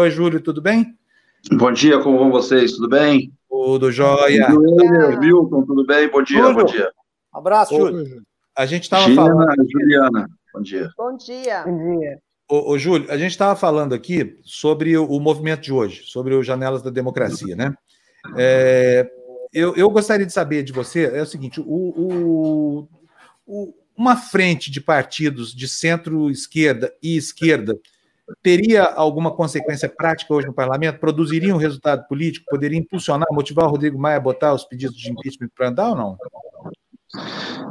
Oi, Júlio, tudo bem? Bom dia, como vão vocês? Tudo bem? Tudo jóia. Tudo Milton, tudo bem? Bom dia, Júlio. bom dia. Abraço, Júlio. A gente estava falando. Juliana, bom dia. Bom dia. Bom dia. Ô, ô, Júlio, a gente estava falando aqui sobre o, o movimento de hoje, sobre os Janelas da Democracia, né? É, eu, eu gostaria de saber de você, é o seguinte, o, o- o- uma frente de partidos de centro-esquerda e esquerda teria alguma consequência prática hoje no parlamento? Produziria um resultado político? Poderia impulsionar, motivar o Rodrigo Maia a botar os pedidos de impeachment para andar ou não?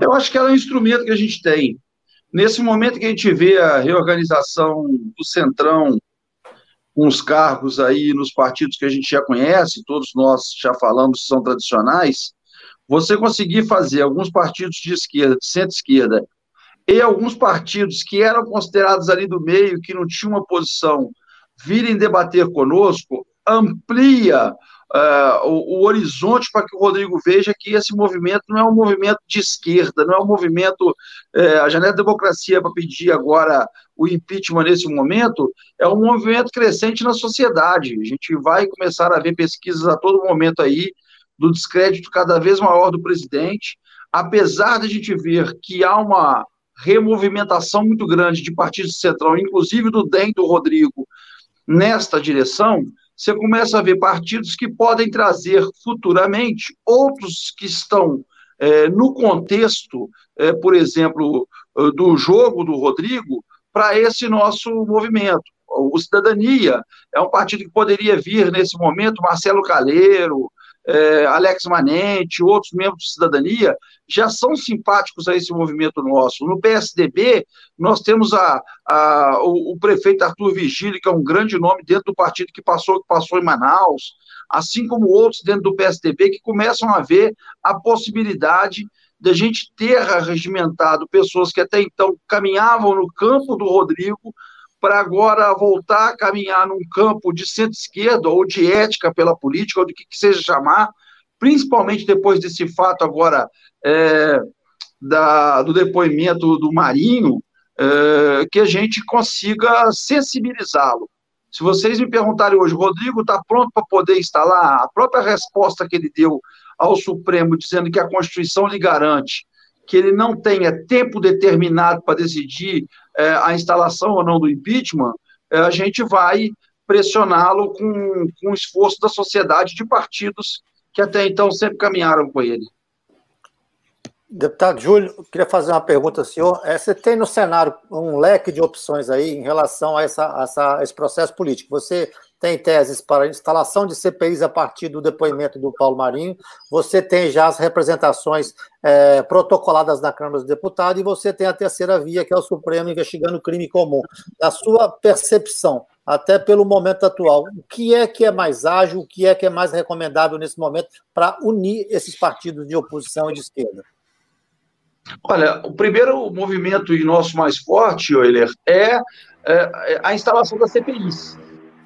Eu acho que ela é um instrumento que a gente tem. Nesse momento que a gente vê a reorganização do Centrão, com os cargos aí nos partidos que a gente já conhece, todos nós já falamos são tradicionais, você conseguir fazer alguns partidos de esquerda, de centro-esquerda, e alguns partidos que eram considerados ali do meio, que não tinham uma posição, virem debater conosco, amplia ah, o, o horizonte para que o Rodrigo veja que esse movimento não é um movimento de esquerda, não é um movimento. eh, a janela da democracia para pedir agora o impeachment nesse momento é um movimento crescente na sociedade. A gente vai começar a ver pesquisas a todo momento aí do descrédito cada vez maior do presidente, apesar de a gente ver que há uma removimentação muito grande de partidos de central, inclusive do DEM do Rodrigo, nesta direção, você começa a ver partidos que podem trazer futuramente outros que estão eh, no contexto, eh, por exemplo, eh, do jogo do Rodrigo, para esse nosso movimento. O Cidadania é um partido que poderia vir nesse momento, Marcelo Caleiro, eh, Alex Manente, outros membros de Cidadania, já são simpáticos a esse movimento nosso. No PSDB, nós temos a, a- o, o prefeito Arthur Vigílio, que é um grande nome dentro do partido que passou, que passou em Manaus, assim como outros dentro do PSDB, que começam a ver a possibilidade da gente ter regimentado pessoas que até então caminhavam no campo do Rodrigo, para agora voltar a caminhar num campo de centro-esquerda ou de ética pela política, ou de que, que seja chamar, principalmente depois desse fato agora é, da- do depoimento do Marinho, é, que a gente consiga sensibilizá-lo. Se vocês me perguntarem hoje, Rodrigo está pronto para poder instalar? A própria resposta que ele deu ao Supremo, dizendo que a Constituição lhe garante que ele não tenha tempo determinado para decidir é, a instalação ou não do impeachment, é, a gente vai pressioná-lo com, com o esforço da sociedade de partidos que até então sempre caminharam com ele. Deputado Júlio, queria fazer uma pergunta ao senhor. É, você tem no cenário um leque de opções aí em relação a, essa, a essa- esse processo político. Você tem teses para instalação de CPIs a partir do depoimento do Paulo Marinho, você tem já as representações é, protocoladas na Câmara dos Deputados e você tem a terceira via, que é o Supremo investigando crime comum. Na sua percepção, até pelo momento atual, o que é que é mais ágil, o que é que é mais recomendável nesse momento para unir esses partidos de oposição e de esquerda? Olha, o primeiro movimento e nosso mais forte, Euler, é, é, é a instalação das CPIs.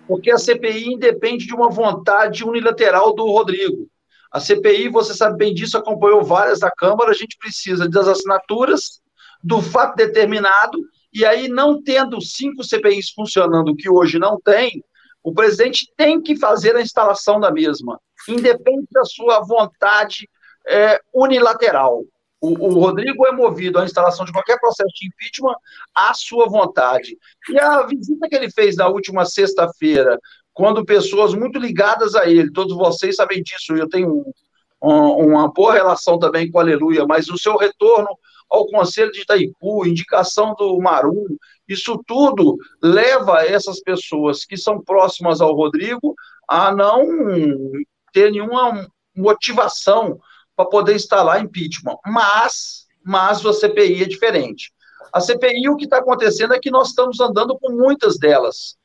Porque a CPI independe de uma vontade unilateral do Rodrigo. A CPI, você sabe bem disso, acompanhou várias da Câmara, a gente precisa das assinaturas, do fato determinado, e aí, não tendo cinco CPIs funcionando, que hoje não tem, o presidente tem que fazer a instalação da mesma, independe da sua vontade é, unilateral. O, o Rodrigo é movido à instalação de qualquer processo de impeachment à sua vontade. E a visita que ele fez na última sexta-feira, quando pessoas muito ligadas a ele, todos vocês sabem disso, eu tenho um- um- uma boa relação também com Aleluia, mas o seu retorno ao Conselho de Itaipu, indicação do Marum, isso tudo leva essas pessoas que são próximas ao Rodrigo a não ter nenhuma motivação para poder instalar impeachment. Mas, mas a CPI é diferente. A CPI, o que está acontecendo é que nós estamos andando com muitas delas.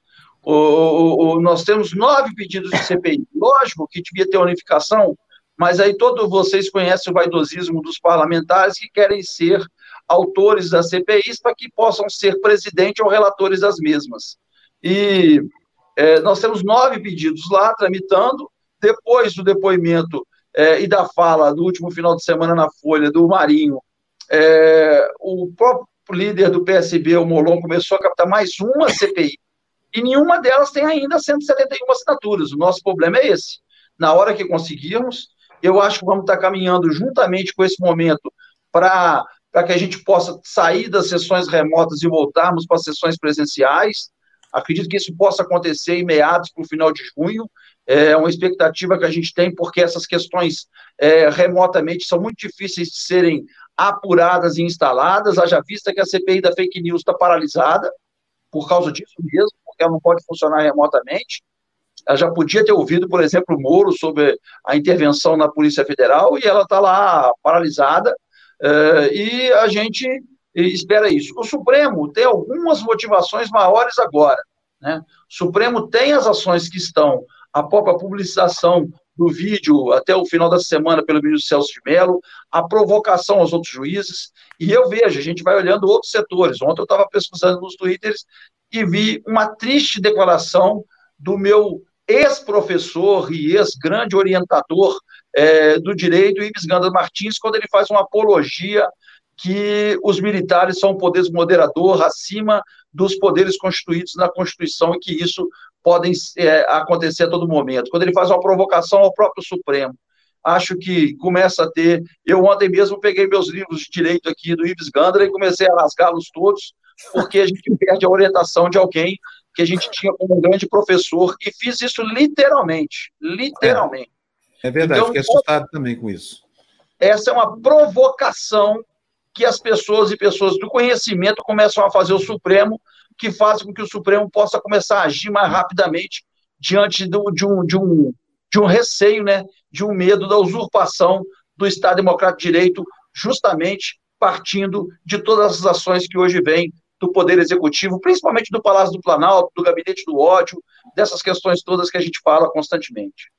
O, o- o- nós temos nove pedidos de CPI. Lógico que devia ter unificação, mas aí todos vocês conhecem o vaidosismo dos parlamentares que querem ser autores das CPIs para que possam ser presidente ou relatores das mesmas. E é, nós temos nove pedidos lá tramitando. Depois do depoimento é, e da fala do último final de semana na Folha do Marinho, é, o próprio líder do PSB, o Molon, começou a captar mais uma CPI e nenhuma delas tem ainda 171 assinaturas. O nosso problema é esse. Na hora que conseguirmos, eu acho que vamos estar caminhando juntamente com esse momento para que a gente possa sair das sessões remotas e voltarmos para as sessões presenciais. Acredito que isso possa acontecer em meados para o final de junho. É uma expectativa que a gente tem, porque essas questões é, remotamente são muito difíceis de serem apuradas e instaladas. Haja vista que a CPI da fake news está paralisada por causa disso mesmo, porque ela não pode funcionar remotamente. Ela já podia ter ouvido, por exemplo, o Moro sobre a intervenção na Polícia Federal e ela está lá paralisada. Uh, e a gente espera isso. O Supremo tem algumas motivações maiores agora. Né? O Supremo tem as ações que estão, a própria publicização do vídeo até o final da semana pelo ministro Celso de Mello, a provocação aos outros juízes, e eu vejo, a gente vai olhando outros setores. Ontem eu estava pesquisando nos twitters e vi uma triste declaração do meu ex-professor e ex-grande orientador é, do direito, Ives Ganda Martins, quando ele faz uma apologia que os militares são um poder moderador acima dos poderes constituídos na Constituição e que isso podem é, acontecer a todo momento. Quando ele faz uma provocação ao próprio Supremo, acho que começa a ter. Eu ontem mesmo peguei meus livros de direito aqui do Ives Gandra e comecei a rasgá-los todos, porque a gente perde a orientação de alguém que a gente tinha como um grande professor, e fiz isso literalmente. Literalmente. É, é verdade, então, fiquei assustado também com isso. Essa é uma provocação que as pessoas e pessoas do conhecimento começam a fazer o Supremo, que faz com que o Supremo possa começar a agir mais rapidamente diante do, de, um, de, um, de um receio, né, de um medo da usurpação do Estado Democrático de Direito, justamente partindo de todas as ações que hoje vêm do Poder Executivo, principalmente do Palácio do Planalto, do Gabinete do Ódio, dessas questões todas que a gente fala constantemente.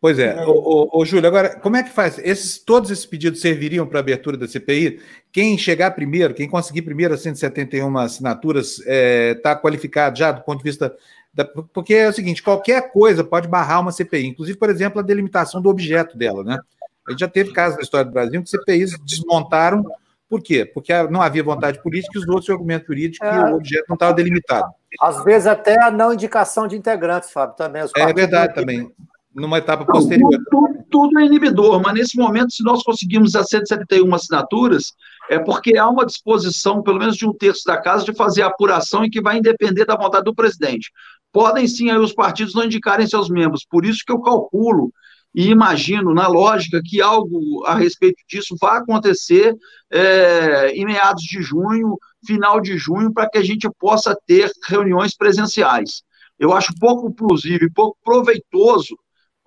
Pois é. Ô, ô, Júlio, agora, como é que faz? Esses, todos esses pedidos serviriam para a abertura da CPI? Quem chegar primeiro, quem conseguir primeiro as 171 assinaturas, está é, tá qualificado já do ponto de vista. Da, porque é o seguinte: qualquer coisa pode barrar uma CPI, inclusive, por exemplo, a delimitação do objeto dela, né? A gente já teve casos na história do Brasil que CPIs desmontaram. Por quê? Porque não havia vontade política e os outros argumentos jurídicos é. que o objeto não estava delimitado. Às vezes até a não indicação de integrantes, Fábio, também. é verdade também numa etapa posterior. Tudo, tudo, é inibidor, mas nesse momento, se nós conseguirmos as 171 assinaturas, é porque há uma disposição, pelo menos de um terço da casa, de fazer a apuração e que vai depender da vontade do presidente. Podem sim aí os partidos não indicarem seus membros, por isso que eu calculo e imagino, na lógica, que algo a respeito disso vai acontecer é, em meados de junho, final de junho, para que a gente possa ter reuniões presenciais. Eu acho pouco plausível e pouco proveitoso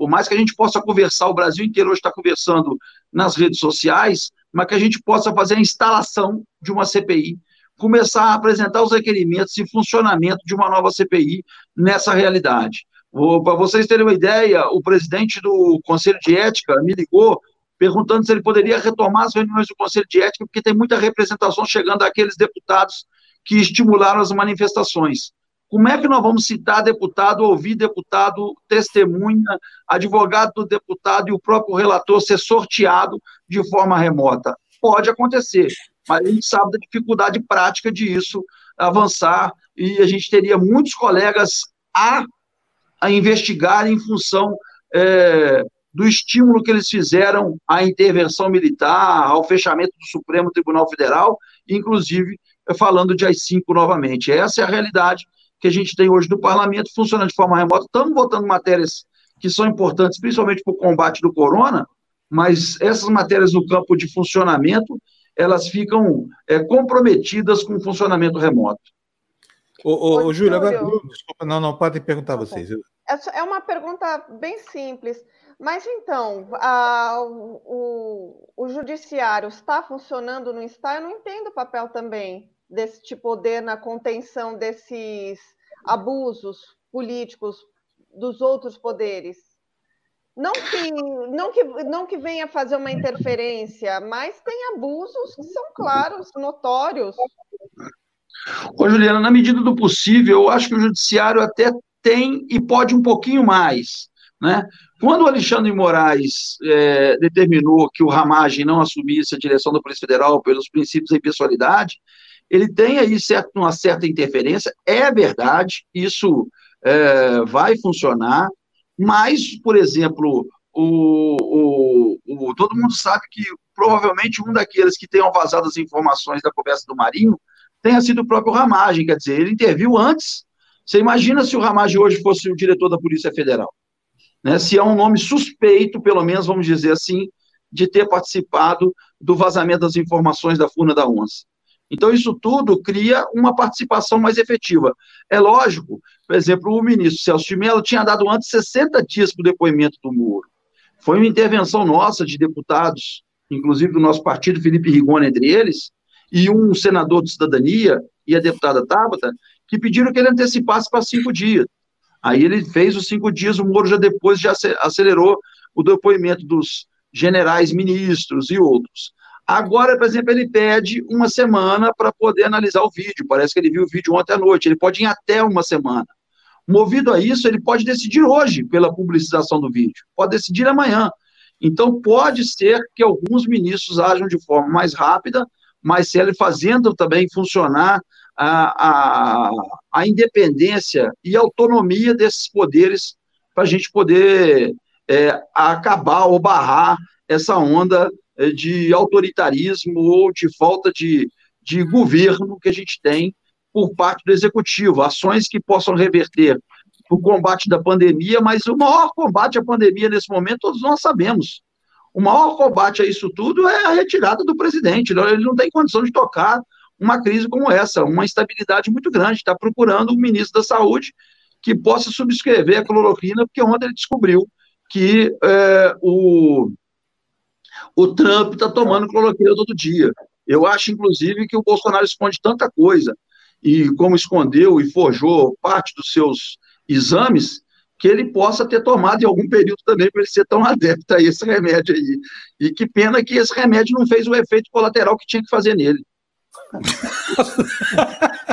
por mais que a gente possa conversar, o Brasil inteiro hoje está conversando nas redes sociais, mas que a gente possa fazer a instalação de uma CPI, começar a apresentar os requerimentos e funcionamento de uma nova CPI nessa realidade. Para vocês terem uma ideia, o presidente do Conselho de Ética me ligou perguntando se ele poderia retomar as reuniões do Conselho de Ética, porque tem muita representação chegando daqueles deputados que estimularam as manifestações. Como é que nós vamos citar deputado, ouvir deputado, testemunha, advogado do deputado e o próprio relator ser sorteado de forma remota? Pode acontecer, mas a gente sabe da dificuldade prática de isso avançar e a gente teria muitos colegas a, a investigar em função é, do estímulo que eles fizeram à intervenção militar, ao fechamento do Supremo Tribunal Federal, inclusive falando de AI-5 novamente. Essa é a realidade que a gente tem hoje no parlamento funcionando de forma remota. Estamos votando matérias que são importantes, principalmente para o combate do corona, mas essas matérias no campo de funcionamento, elas ficam é, comprometidas com o funcionamento remoto. Ô, ô, ô Júlio, agora, desculpa, não, não, podem perguntar vocês. É uma pergunta bem simples. Mas então, a, o, o, judiciário está funcionando, não está? Eu não entendo o papel também desse poder na contenção desses abusos políticos dos outros poderes. Não que, não, que, não que venha fazer uma interferência, mas tem abusos que são claros, notórios. Ô, Juliana, na medida do possível, eu acho que o judiciário até tem e pode um pouquinho mais. Né? Quando o Alexandre Moraes é, determinou que o Ramagem não assumisse a direção da Polícia Federal pelos princípios da impessoalidade, ele tem aí certo, uma certa interferência, é verdade, isso é, vai funcionar, mas, por exemplo, o, o, o, todo mundo sabe que provavelmente um daqueles que tenham vazado as informações da conversa do Marinho tenha sido o próprio Ramagem, quer dizer, ele interviu antes. Você imagina se o Ramagem hoje fosse o diretor da Polícia Federal? Né? Se é um nome suspeito, pelo menos vamos dizer assim, de ter participado do vazamento das informações da Furna da Onça. Então, isso tudo cria uma participação mais efetiva. É lógico, por exemplo, o ministro Celso de Mello tinha dado antes 60 dias para o depoimento do Moro. Foi uma intervenção nossa de deputados, inclusive do nosso partido, Felipe Rigoni entre eles, e um senador de cidadania e a deputada Tabata, que pediram que ele antecipasse para cinco dias. Aí ele fez os cinco dias, o Moro já depois já acelerou o depoimento dos generais ministros e outros. Agora, por exemplo, ele pede uma semana para poder analisar o vídeo. Parece que ele viu o vídeo ontem à noite. Ele pode ir até uma semana. Movido a isso, ele pode decidir hoje pela publicização do vídeo. Pode decidir amanhã. Então, pode ser que alguns ministros ajam de forma mais rápida, mas ele fazendo também funcionar a, a, a independência e autonomia desses poderes para a gente poder é, acabar ou barrar essa onda de autoritarismo ou de falta de, de governo que a gente tem por parte do executivo, ações que possam reverter o combate da pandemia, mas o maior combate à pandemia nesse momento, todos nós sabemos. O maior combate a isso tudo é a retirada do presidente. Ele não tem condição de tocar uma crise como essa, uma instabilidade muito grande. Está procurando um ministro da Saúde que possa subscrever a cloroquina, porque ontem ele descobriu que é, o, o Trump está tomando cloroquina todo dia. Eu acho, inclusive, que o Bolsonaro esconde tanta coisa, e como escondeu e forjou parte dos seus exames, que ele possa ter tomado em algum período também para ele ser tão adepto a esse remédio aí. E que pena que esse remédio não fez o efeito colateral que tinha que fazer nele.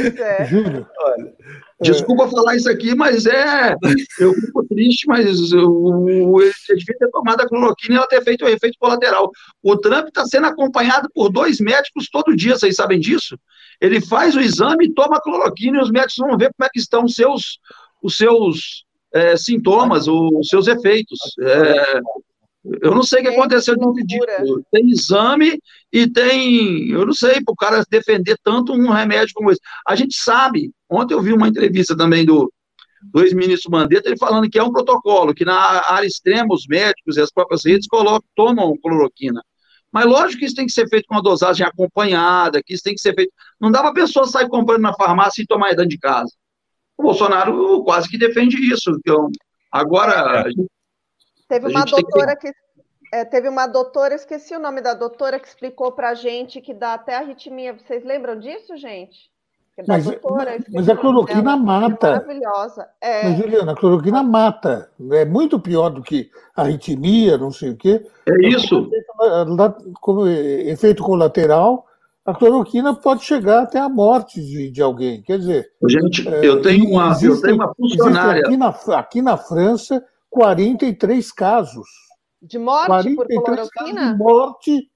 Pois é. Júlio, olha, Desculpa é... falar isso aqui, mas é. Eu fico triste, mas eu, ele devia ter tomado a cloroquina e ela ter feito o efeito colateral. O Trump está sendo acompanhado por dois médicos todo dia, vocês sabem disso? Ele faz o exame, toma a cloroquina e os médicos vão ver como é que estão os seus, os seus é, sintomas, os seus efeitos. É, eu não sei o que aconteceu de ridículo. Tem exame e tem. Eu não sei, para o cara defender tanto um remédio como esse. A gente sabe. Ontem eu vi uma entrevista também do, do ex-ministro Mandetta, ele falando que é um protocolo, que na área extrema os médicos e as próprias redes colocam, tomam cloroquina. Mas lógico que isso tem que ser feito com uma dosagem acompanhada, que isso tem que ser feito. Não dá para a pessoa sair comprando na farmácia e tomar dentro de casa. O Bolsonaro quase que defende isso. Então, agora, a gente Teve uma doutora que... que é, teve uma doutora, esqueci o nome da doutora, que explicou para a gente que dá até arritmia. Vocês lembram disso, gente? Mas, doutora, mas, a cloroquina dela, mata. É maravilhosa. É. Mas, Juliana, a cloroquina mata. É muito pior do que arritmia, não sei o quê. É isso. Como efeito colateral, a cloroquina pode chegar até a morte de, de alguém. Quer dizer. Gente, eu tenho uma, existe, eu tenho uma funcionária. Aqui na, aqui na França 43 casos. De morte por cloroquina? De morte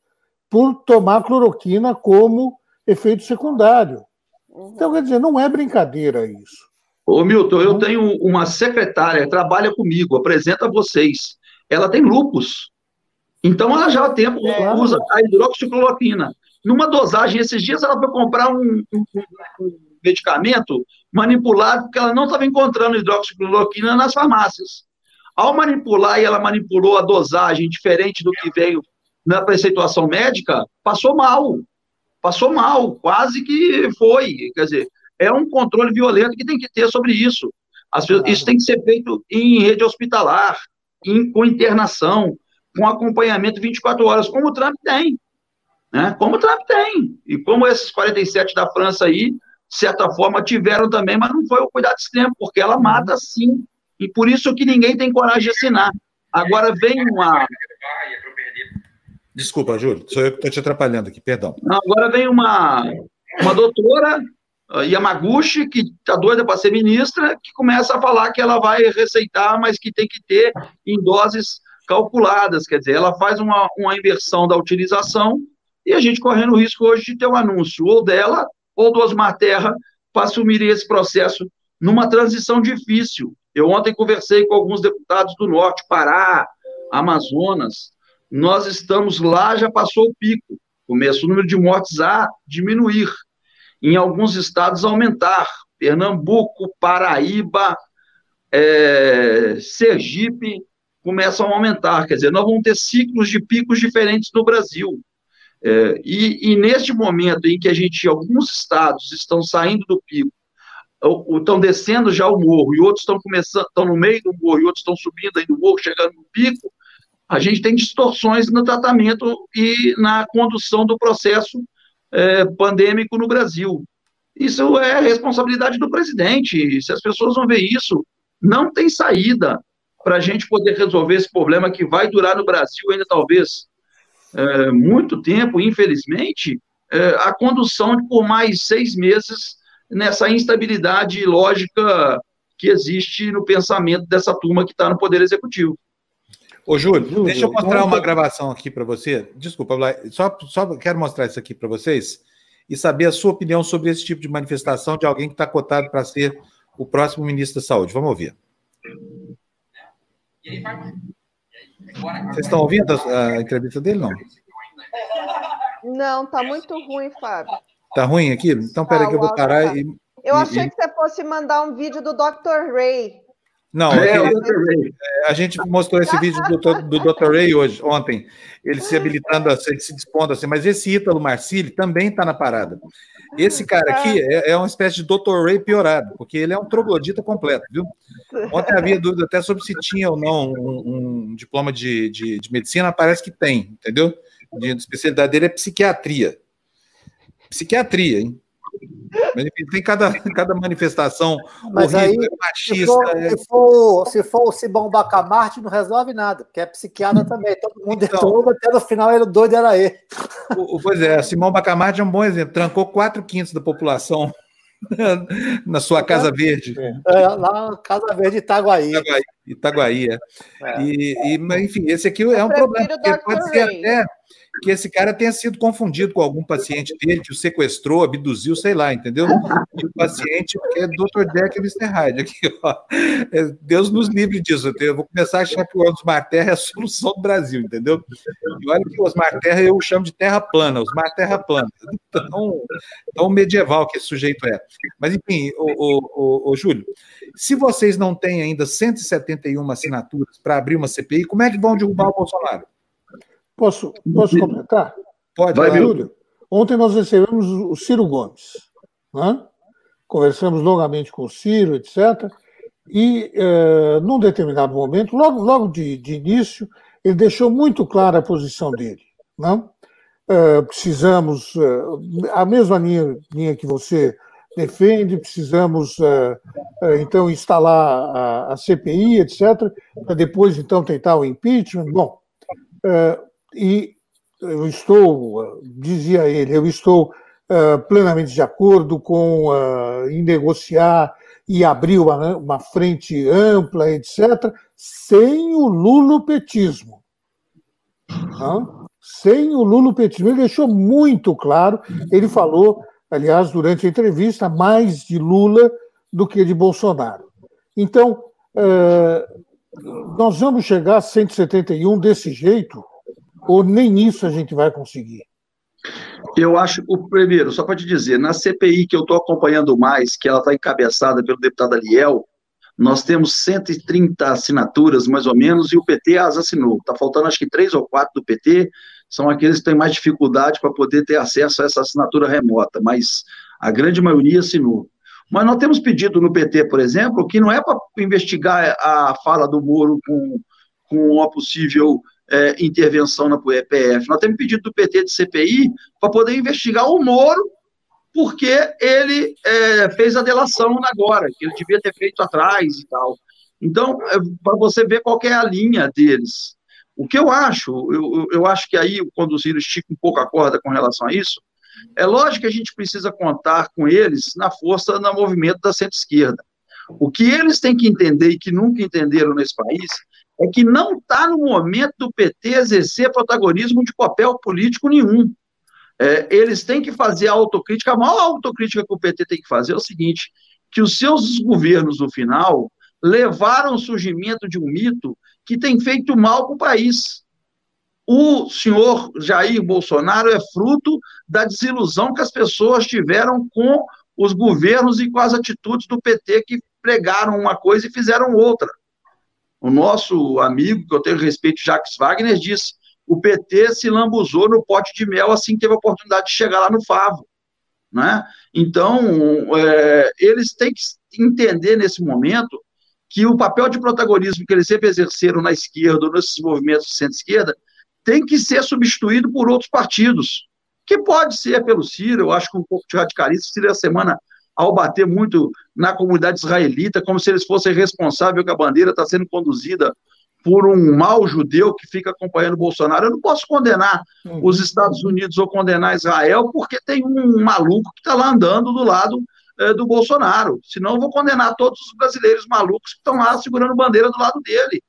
por tomar cloroquina como efeito secundário. Uhum. Então, quer dizer, não é brincadeira isso. Ô, Milton, eu tenho uma secretária, trabalha comigo, apresenta vocês. Ela tem lupus. Então, ela já há tempo é, usa a hidroxicloroquina. Numa dosagem, esses dias ela foi comprar um, um, um medicamento manipulado, porque ela não estava encontrando hidroxicloroquina nas farmácias. Ao manipular, e ela manipulou a dosagem diferente do que veio na preceituação médica, passou mal. Passou mal, quase que foi. Quer dizer, é um controle violento que tem que ter sobre isso. isso tem que ser feito em rede hospitalar, em, com internação, com acompanhamento 24 horas, como o Trump tem. Né? Como o Trump tem. E como esses 47 da França aí, de certa forma, tiveram também, mas não foi o cuidado extremo, porque ela mata sim e por isso que ninguém tem coragem de assinar. Agora vem uma. Desculpa, Júlio, sou eu que estou te atrapalhando aqui, perdão. Agora vem uma, uma doutora, Yamaguchi, que está doida para ser ministra, que começa a falar que ela vai receitar, mas que tem que ter em doses calculadas. Quer dizer, ela faz uma, uma inversão da utilização e a gente correndo o risco hoje de ter um anúncio ou dela ou do Osmar Terra para assumir esse processo numa transição difícil. Eu ontem conversei com alguns deputados do Norte, Pará, Amazonas. Nós estamos lá, já passou o pico. Começa o número de mortes a diminuir. Em alguns estados, aumentar. Pernambuco, Paraíba, é, Sergipe começam a aumentar. Quer dizer, nós vamos ter ciclos de picos diferentes no Brasil. É, e, e, neste momento em que a gente, alguns estados estão saindo do pico, estão descendo já o morro, e outros estão começando, estão no meio do morro, e outros estão subindo aí do morro, chegando no pico, a gente tem distorções no tratamento e na condução do processo é, pandêmico no Brasil. Isso é responsabilidade do presidente. Se as pessoas vão ver isso, não tem saída para a gente poder resolver esse problema que vai durar no Brasil ainda talvez é, muito tempo, infelizmente, é, a condução por mais seis meses nessa instabilidade lógica que existe no pensamento dessa turma que está no Poder Executivo. Ô, Júlio, deixa eu mostrar uma gravação aqui para você. Desculpa, só, só quero mostrar isso aqui para vocês e saber a sua opinião sobre esse tipo de manifestação de alguém que está cotado para ser o próximo ministro da Saúde. Vamos ouvir. Vocês estão ouvindo a, a entrevista dele, não? Não, tá muito ruim, Fábio. Tá ruim aqui? Então, peraí ah, que eu vou parar tá. e... Eu achei e, que você fosse mandar um vídeo do Dr. Ray. Não, é, é, a gente mostrou esse vídeo do, do Dr. Ray hoje, ontem, ele se habilitando, se, se dispondo assim, mas esse Ítalo Marcili também está na parada. Esse cara aqui é, é, uma espécie de Dr. Ray piorado, porque ele é um troglodita completo, viu? Ontem havia dúvida até sobre se tinha ou não um, um diploma de, de, de, medicina, parece que tem, entendeu? De, de especialidade dele é psiquiatria. Psiquiatria, hein? Mas, tem cada, cada manifestação Mas horrível, aí, machista. Se for, é... se, for, se for o Simão Bacamarte, não resolve nada, porque é psiquiatra também. Todo mundo então, é todo, até no final ele doido era ele. O, pois é, Simão Bacamarte é um bom exemplo. Trancou 4 quintos da população na sua Casa Verde. É, lá na Casa Verde Itaguaí. Itaguaí, Itaguaí é. é. E, e, enfim, esse aqui é um problema, pode ser até que esse cara tenha sido confundido com algum paciente dele, que o sequestrou, abduziu, sei lá, entendeu? E o paciente é Dr. Deck Wisterheide, aqui, ó. É, Deus nos livre disso. Eu vou começar a achar que o Osmar Terra é a solução do Brasil, entendeu? E olha que o Osmar Terra eu chamo de terra plana, Osmar Terra plana. Tão, tão medieval que esse sujeito é. Mas, enfim, o, o, o Júlio, se vocês não têm ainda 171 assinaturas para abrir uma CPI, como é que vão derrubar o Bolsonaro? Posso, posso comentar? Pode, vai, Júlio. Ontem nós recebemos o Ciro Gomes. Né? Conversamos longamente com o Ciro, etc. E, eh, num determinado momento, logo, logo de, de, início, ele deixou muito clara a posição dele. Né? Eh, precisamos, eh, a mesma linha, linha que você defende, precisamos, então, instalar a, a CPI, etc., para depois, então, tentar o impeachment. Bom, e eu estou, dizia ele, eu estou uh, plenamente de acordo com uh, em negociar e abrir uma, uma frente ampla, etc., sem o lulopetismo. Não? Sem o lulopetismo. Ele deixou muito claro, ele falou, aliás, durante a entrevista, mais de Lula do que de Bolsonaro. Então, uh, nós vamos chegar a 171 desse jeito, ou nem isso a gente vai conseguir? Eu acho, o primeiro, só para te dizer, na CPI que eu estou acompanhando mais, que ela está encabeçada pelo deputado Aliel, nós temos 130 assinaturas, mais ou menos, e o PT as assinou. Está faltando, acho que, três ou quatro do PT, são aqueles que têm mais dificuldade para poder ter acesso a essa assinatura remota, mas a grande maioria assinou. Mas nós temos pedido no PT, por exemplo, que não é para investigar a fala do Moro com, com uma possível é, intervenção na PF. Nós temos pedido do PT de CPI para poder investigar o Moro, porque ele é, fez a delação agora, que ele devia ter feito atrás e tal. Então, é, para você ver qual é a linha deles. O que eu acho, eu, eu acho que aí o Ciro estica um pouco a corda com relação a isso, é lógico que a gente precisa contar com eles na força no movimento da centro-esquerda. O que eles têm que entender e que nunca entenderam nesse país é que não está no momento do PT exercer protagonismo de papel político nenhum. é, eles têm que fazer a autocrítica. A maior autocrítica que o PT tem que fazer é o seguinte: que os seus governos, no final, levaram ao surgimento de um mito que tem feito mal para o país. O senhor Jair Bolsonaro é fruto da desilusão que as pessoas tiveram com os governos e com as atitudes do PT que pregaram uma coisa e fizeram outra. O nosso amigo, que eu tenho respeito, Jacques Wagner, disse: o PT se lambuzou no pote de mel assim que teve a oportunidade de chegar lá no Favo. Né? Então, é, eles têm que entender nesse momento que o papel de protagonismo que eles sempre exerceram na esquerda, nesses movimentos de centro-esquerda, tem que ser substituído por outros partidos, que pode ser pelo Ciro, eu acho que um pouco de radicalismo, Ciro, a semana, ao bater muito na comunidade israelita, como se eles fossem responsáveis que a bandeira está sendo conduzida por um mau judeu que fica acompanhando o Bolsonaro. Eu não posso condenar uhum. os Estados Unidos ou condenar Israel porque tem um maluco que está lá andando do lado é, do Bolsonaro. Senão eu vou condenar todos os brasileiros malucos que estão lá segurando bandeira do lado dele.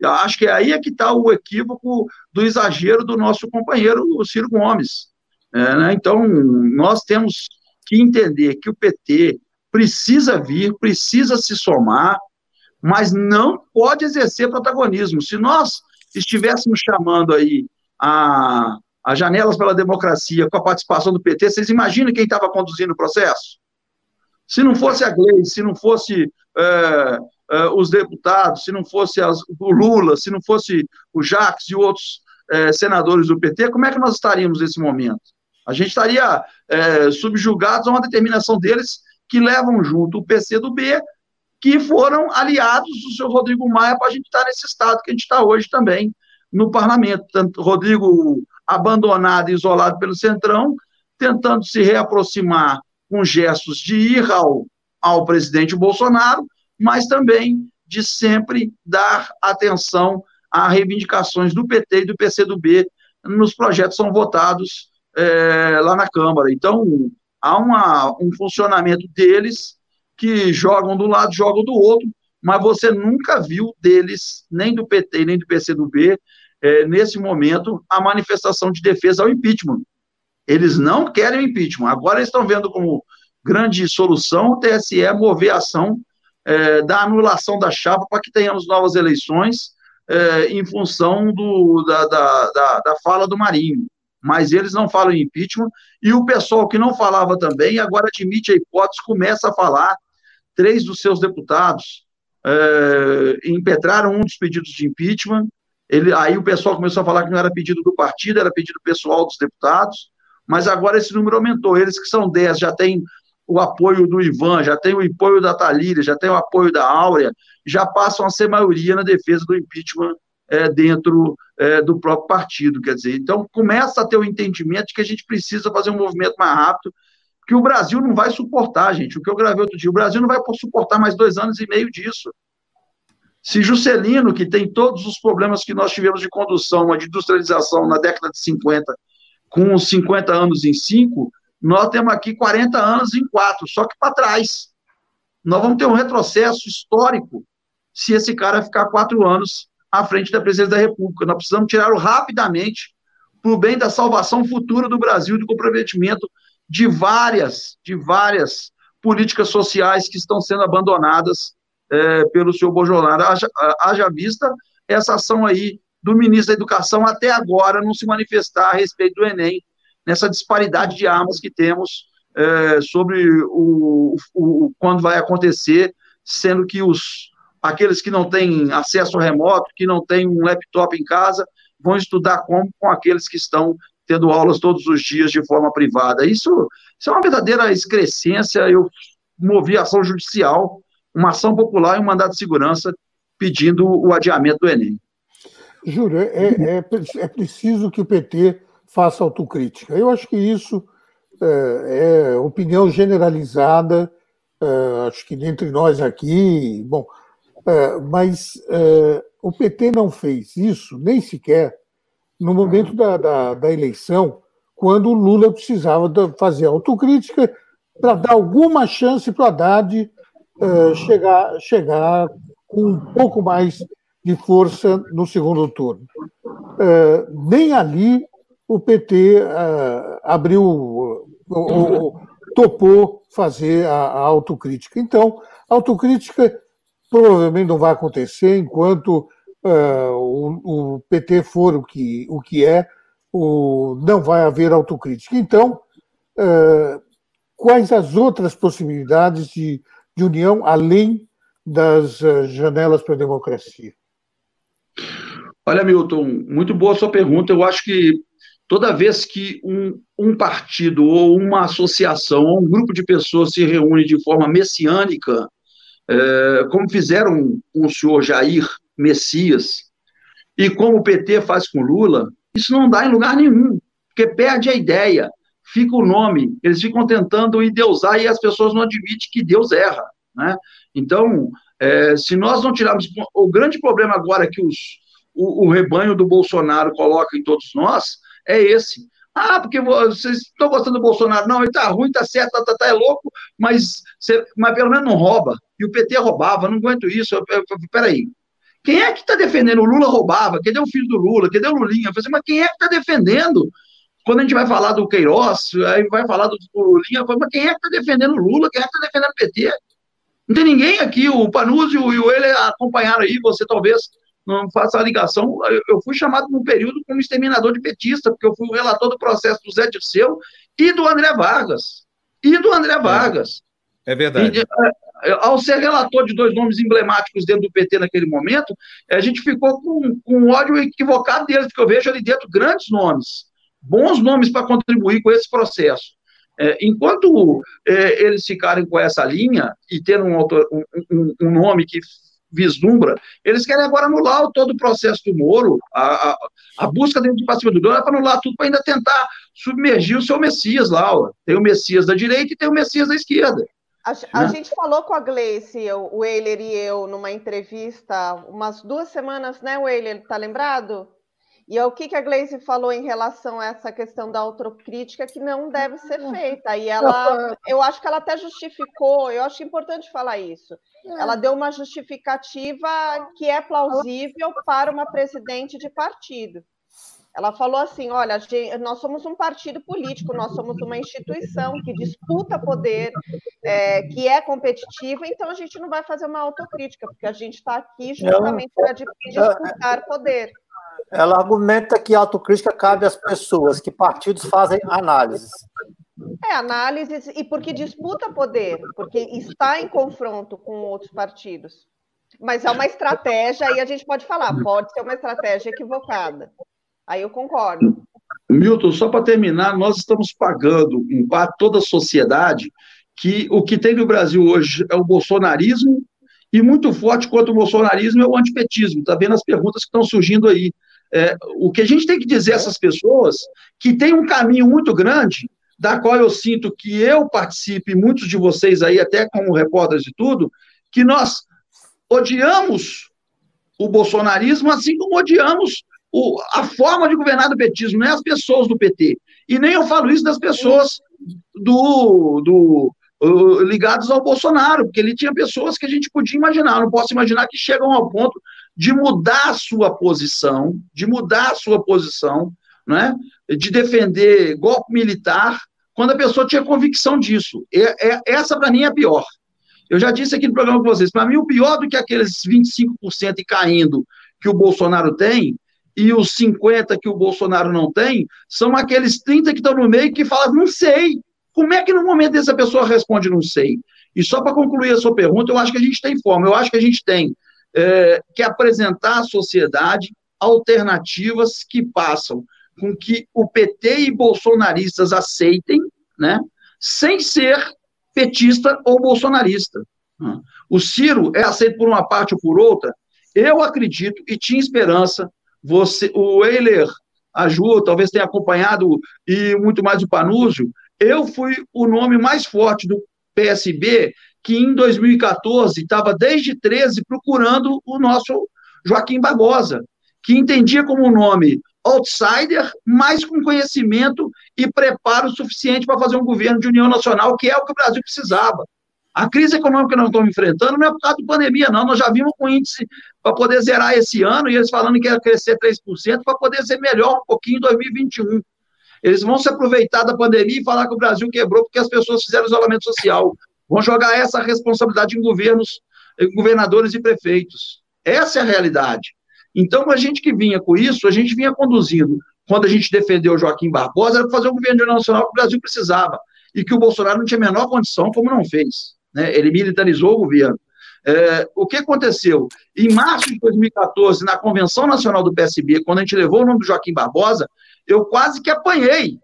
Eu acho que aí é que está o equívoco do exagero do nosso companheiro o Ciro Gomes. É, né? Então, nós temos entender que o PT precisa vir, precisa se somar, mas não pode exercer protagonismo. Se nós estivéssemos chamando aí a, a janelas pela democracia com a participação do PT, vocês imaginam quem estava conduzindo o processo? Se não fosse a Gleice, se não fosse é, é, os deputados, se não fosse as, o Lula, se não fosse o Jacques e outros é, senadores do PT, como é que nós estaríamos nesse momento? A gente estaria é, subjugados a uma determinação deles que levam junto o PC do B que foram aliados do seu Rodrigo Maia para a gente estar nesse estado que a gente está hoje também no parlamento. Tanto Rodrigo abandonado e isolado pelo Centrão, tentando se reaproximar com gestos de ir ao, ao presidente Bolsonaro, mas também de sempre dar atenção a reivindicações do PT e do PCdoB nos projetos que são votados é, lá na Câmara. Então, há uma, um funcionamento deles que jogam do lado, jogam do outro, mas você nunca viu deles, nem do PT, nem do PCdoB, é, nesse momento, a manifestação de defesa ao impeachment. Eles não querem o impeachment. Agora eles estão vendo como grande solução o TSE mover a ação é, da anulação da chapa para que tenhamos novas eleições é, em função do, da, da, da, da, fala do Marinho. Mas eles não falam em impeachment, e o pessoal que não falava também agora admite a hipótese, começa a falar três dos seus deputados é, impetraram um dos pedidos de impeachment. Ele, aí o pessoal começou a falar que não era pedido do partido, era pedido pessoal dos deputados, mas agora esse número aumentou. Eles que são dez já têm o apoio do Ivan, já tem o apoio da Talíria, já tem o apoio da Áurea, já passam a ser maioria na defesa do impeachment é, dentro é, do próprio partido. Quer dizer, então começa a ter o entendimento de que a gente precisa fazer um movimento mais rápido que o Brasil não vai suportar, gente. O que eu gravei outro dia, o Brasil não vai suportar mais dois anos e meio disso. Se Juscelino, que tem todos os problemas que nós tivemos de condução, de industrialização na década de 50, com 50 anos em 5, nós temos aqui 40 anos em 4, só que para trás. Nós vamos ter um retrocesso histórico se esse cara ficar quatro anos à frente da presidência da República. Nós precisamos tirá-lo rapidamente para o bem da salvação futura do Brasil, do comprometimento de várias, de várias políticas sociais que estão sendo abandonadas é, pelo senhor Bolsonaro. Haja, haja vista essa ação aí do ministro da Educação até agora não se manifestar a respeito do Enem, nessa disparidade de armas que temos é, sobre o, o, quando vai acontecer, sendo que os aqueles que não têm acesso remoto, que não têm um laptop em casa, vão estudar como com aqueles que estão tendo aulas todos os dias de forma privada. Isso, isso é uma verdadeira excrescência. Eu movi ação judicial, uma ação popular e um mandato de segurança pedindo o adiamento do Enem. Júlio, é, é, é preciso que o PT faça autocrítica. Eu acho que isso é, é opinião generalizada, é, acho que entre nós aqui, bom, é, mas é, o PT não fez isso, nem sequer no momento da, da, da eleição, quando o Lula precisava fazer autocrítica para dar alguma chance para o Haddad uh, chegar, chegar com um pouco mais de força no segundo turno. Uh, nem ali o PT uh, abriu, topou fazer a, a autocrítica. Então, a autocrítica provavelmente não vai acontecer enquanto uh, o, o, PT for o que, o que é, o, não vai haver autocrítica. Então, uh, quais as outras possibilidades de, de união além das uh, janelas para a democracia? Olha, Milton, muito boa sua pergunta. Eu acho que toda vez que um, um partido ou uma associação ou um grupo de pessoas se reúne de forma messiânica, é, como fizeram com o senhor Jair Messias, e como o PT faz com Lula, isso não dá em lugar nenhum, porque perde a ideia, fica o nome, eles ficam tentando endeusar e as pessoas não admitem que Deus erra. Né? Então, é, se nós não tirarmos. O grande problema agora que os, o, o rebanho do Bolsonaro coloca em todos nós é esse. Ah, porque vocês estão gostando do Bolsonaro. Não, ele tá ruim, tá certo, tá, tá, tá é louco, mas, mas pelo menos não rouba. E o PT roubava, não aguento isso. Peraí. Quem é que está defendendo? O Lula roubava, cadê o filho do Lula? Cadê o Lulinha? Eu falei assim, mas quem é que está defendendo? Quando a gente vai falar do Queiroz, aí vai falar do, do Lulinha, eu falei, mas quem é que está defendendo o Lula? Quem é que está defendendo o PT? Não tem ninguém aqui, o Panúzio e o ele acompanharam aí, você talvez não faça a ligação. Eu fui chamado num período como exterminador de petista, porque eu fui o relator do processo do Zé Dirceu e do André Vargas. E do André é. Vargas. É, é verdade. E, é, ao ser relator de dois nomes emblemáticos dentro do PT naquele momento, a gente ficou com, com um ódio equivocado deles, porque eu vejo ali dentro grandes nomes, bons nomes para contribuir com esse processo. É, enquanto é, eles ficarem com essa linha e tendo um, autor, um, um, um, nome que vislumbra, eles querem agora anular todo o processo do Moro, a, a, a busca dentro de passiva do dono é para anular tudo para ainda tentar submergir o seu Messias lá. Ó. Tem o Messias da direita e tem o Messias da esquerda. A, a né? gente falou com a Gleice, o Weiler e eu, numa entrevista, umas duas semanas, né, Weiler? Tá lembrado? E é o que, que a Gleisi falou em relação a essa questão da autocrítica que não deve ser feita. E ela, eu acho que ela até justificou, eu acho importante falar isso. Ela deu uma justificativa que é plausível para uma presidente de partido. Ela falou assim: olha, nós somos um partido político, nós somos uma instituição que disputa poder, é, que é competitiva, então a gente não vai fazer uma autocrítica, porque a gente está aqui justamente para disputar poder. Ela argumenta que a autocrítica cabe às pessoas, que partidos fazem análises. É, análises, e porque disputa poder, porque está em confronto com outros partidos. Mas é uma estratégia, aí a gente pode falar, pode ser uma estratégia equivocada. Aí eu concordo. Milton, só para terminar, nós estamos pagando para toda a sociedade que o que tem no Brasil hoje é o bolsonarismo e muito forte contra o bolsonarismo é o antipetismo. Está vendo as perguntas que estão surgindo aí. É, o que a gente tem que dizer a essas pessoas que tem um caminho muito grande, da qual eu sinto que eu participo, e muitos de vocês aí, até como repórteres e tudo, que nós odiamos o bolsonarismo, assim como odiamos o, a forma de governar do petismo, não é as pessoas do PT. E nem eu falo isso das pessoas do, do ligadas ao Bolsonaro, porque ele tinha pessoas que a gente podia imaginar. Eu não posso imaginar que chegam ao ponto de mudar a sua posição, de mudar a sua posição, né, de defender golpe militar, quando a pessoa tinha convicção disso. É, é essa, para mim, é a pior. Eu já disse aqui no programa com vocês, para mim, o pior do que aqueles 25% e caindo que o Bolsonaro tem, e os 50% que o Bolsonaro não tem, são aqueles 30% que estão no meio que falam, não sei. Como é que no momento dessa pessoa responde, não sei? E só para concluir a sua pergunta, eu acho que a gente tem forma, eu acho que a gente tem é, que apresentar à sociedade alternativas que passam com que o PT e bolsonaristas aceitem, né, sem ser petista ou bolsonarista. O Ciro é aceito por uma parte ou por outra. Eu acredito e tinha esperança. Você, o Euler, a Ju, talvez tenha acompanhado e muito mais o Panúzio. Eu fui o nome mais forte do PSB que em 2014 estava desde 13 procurando o nosso Joaquim Barbosa, que entendia como nome outsider, mas com conhecimento e preparo suficiente para fazer um governo de união nacional, que é o que o Brasil precisava. A crise econômica que nós estamos enfrentando não é por causa da pandemia, não. Nós já vimos com índice para poder zerar esse ano, e eles falando que ia crescer 3%, para poder ser melhor um pouquinho em 2021. Eles vão se aproveitar da pandemia e falar que o Brasil quebrou porque as pessoas fizeram isolamento social. Vão jogar essa responsabilidade em governos, governadores e prefeitos. Essa é a realidade. Então, a gente que vinha com isso, a gente vinha conduzindo. Quando a gente defendeu Joaquim Barbosa, era para fazer o governo nacional que o Brasil precisava. E que o Bolsonaro não tinha a menor condição, como não fez. Né? Ele militarizou o governo. É, o que aconteceu? Em março de 2014, na Convenção Nacional do PSB, quando a gente levou o nome do Joaquim Barbosa, eu quase que apanhei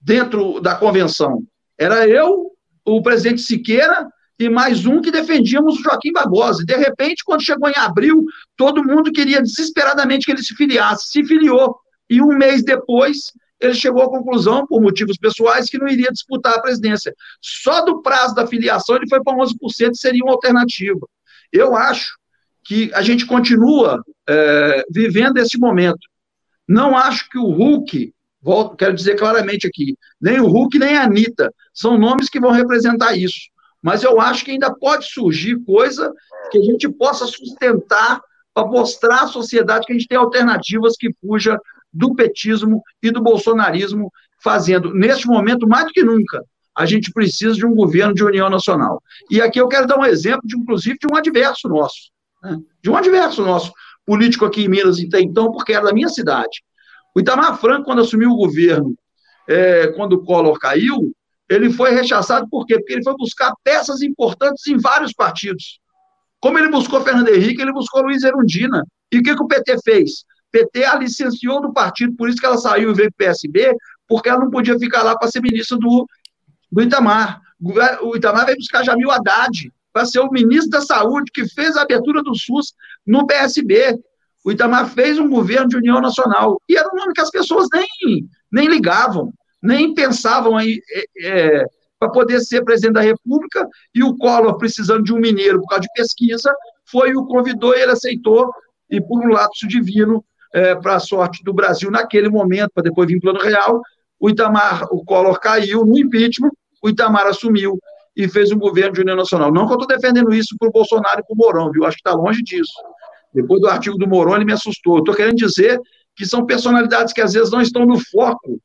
dentro da convenção. Era eu, o presidente Siqueira e mais um que defendíamos o Joaquim Barbosa. E, de repente, quando chegou em abril, todo mundo queria desesperadamente que ele se filiasse. Se filiou. E um mês depois, ele chegou à conclusão, por motivos pessoais, que não iria disputar a presidência. Só do prazo da filiação ele foi para 11% e seria uma alternativa. Eu acho que a gente continua é, vivendo esse momento. Não acho que o Hulk, volto, quero dizer claramente aqui, nem o Hulk nem a Anitta são nomes que vão representar isso. Mas eu acho que ainda pode surgir coisa que a gente possa sustentar para mostrar à sociedade que a gente tem alternativas que fuja do petismo e do bolsonarismo, fazendo, neste momento, mais do que nunca, a gente precisa de um governo de união nacional. E aqui eu quero dar um exemplo, de, inclusive, de um adverso nosso, né? de um adverso nosso, político aqui em Minas até então, porque era da minha cidade. O Itamar Franco, quando assumiu o governo, é, quando o Collor caiu, ele foi rechaçado por quê? Porque ele foi buscar peças importantes em vários partidos. Como ele buscou Fernando Henrique, ele buscou Luiz Erundina. E o que, que o PT fez? PT a licenciou do partido, por isso que ela saiu e veio para o PSB, porque ela não podia ficar lá para ser ministra do, do Itamar. O Itamar veio buscar Jamil Haddad para ser o ministro da Saúde, que fez a abertura do SUS no PSB. O Itamar fez um governo de união nacional. E era um nome que as pessoas nem, nem ligavam, nem pensavam aí. É, é, para poder ser presidente da República, e o Collor, precisando de um mineiro por causa de pesquisa, foi o convidou e ele aceitou, e por um lapso divino, é, para a sorte do Brasil naquele momento, para depois vir plano real. O Itamar, o Collor caiu no impeachment, o Itamar assumiu e fez um governo de união nacional. Não que eu estou defendendo isso para o Bolsonaro e para o Mourão, viu? Acho que está longe disso. Depois do artigo do Mourão, ele me assustou. Estou querendo dizer que são personalidades que às vezes não estão no foco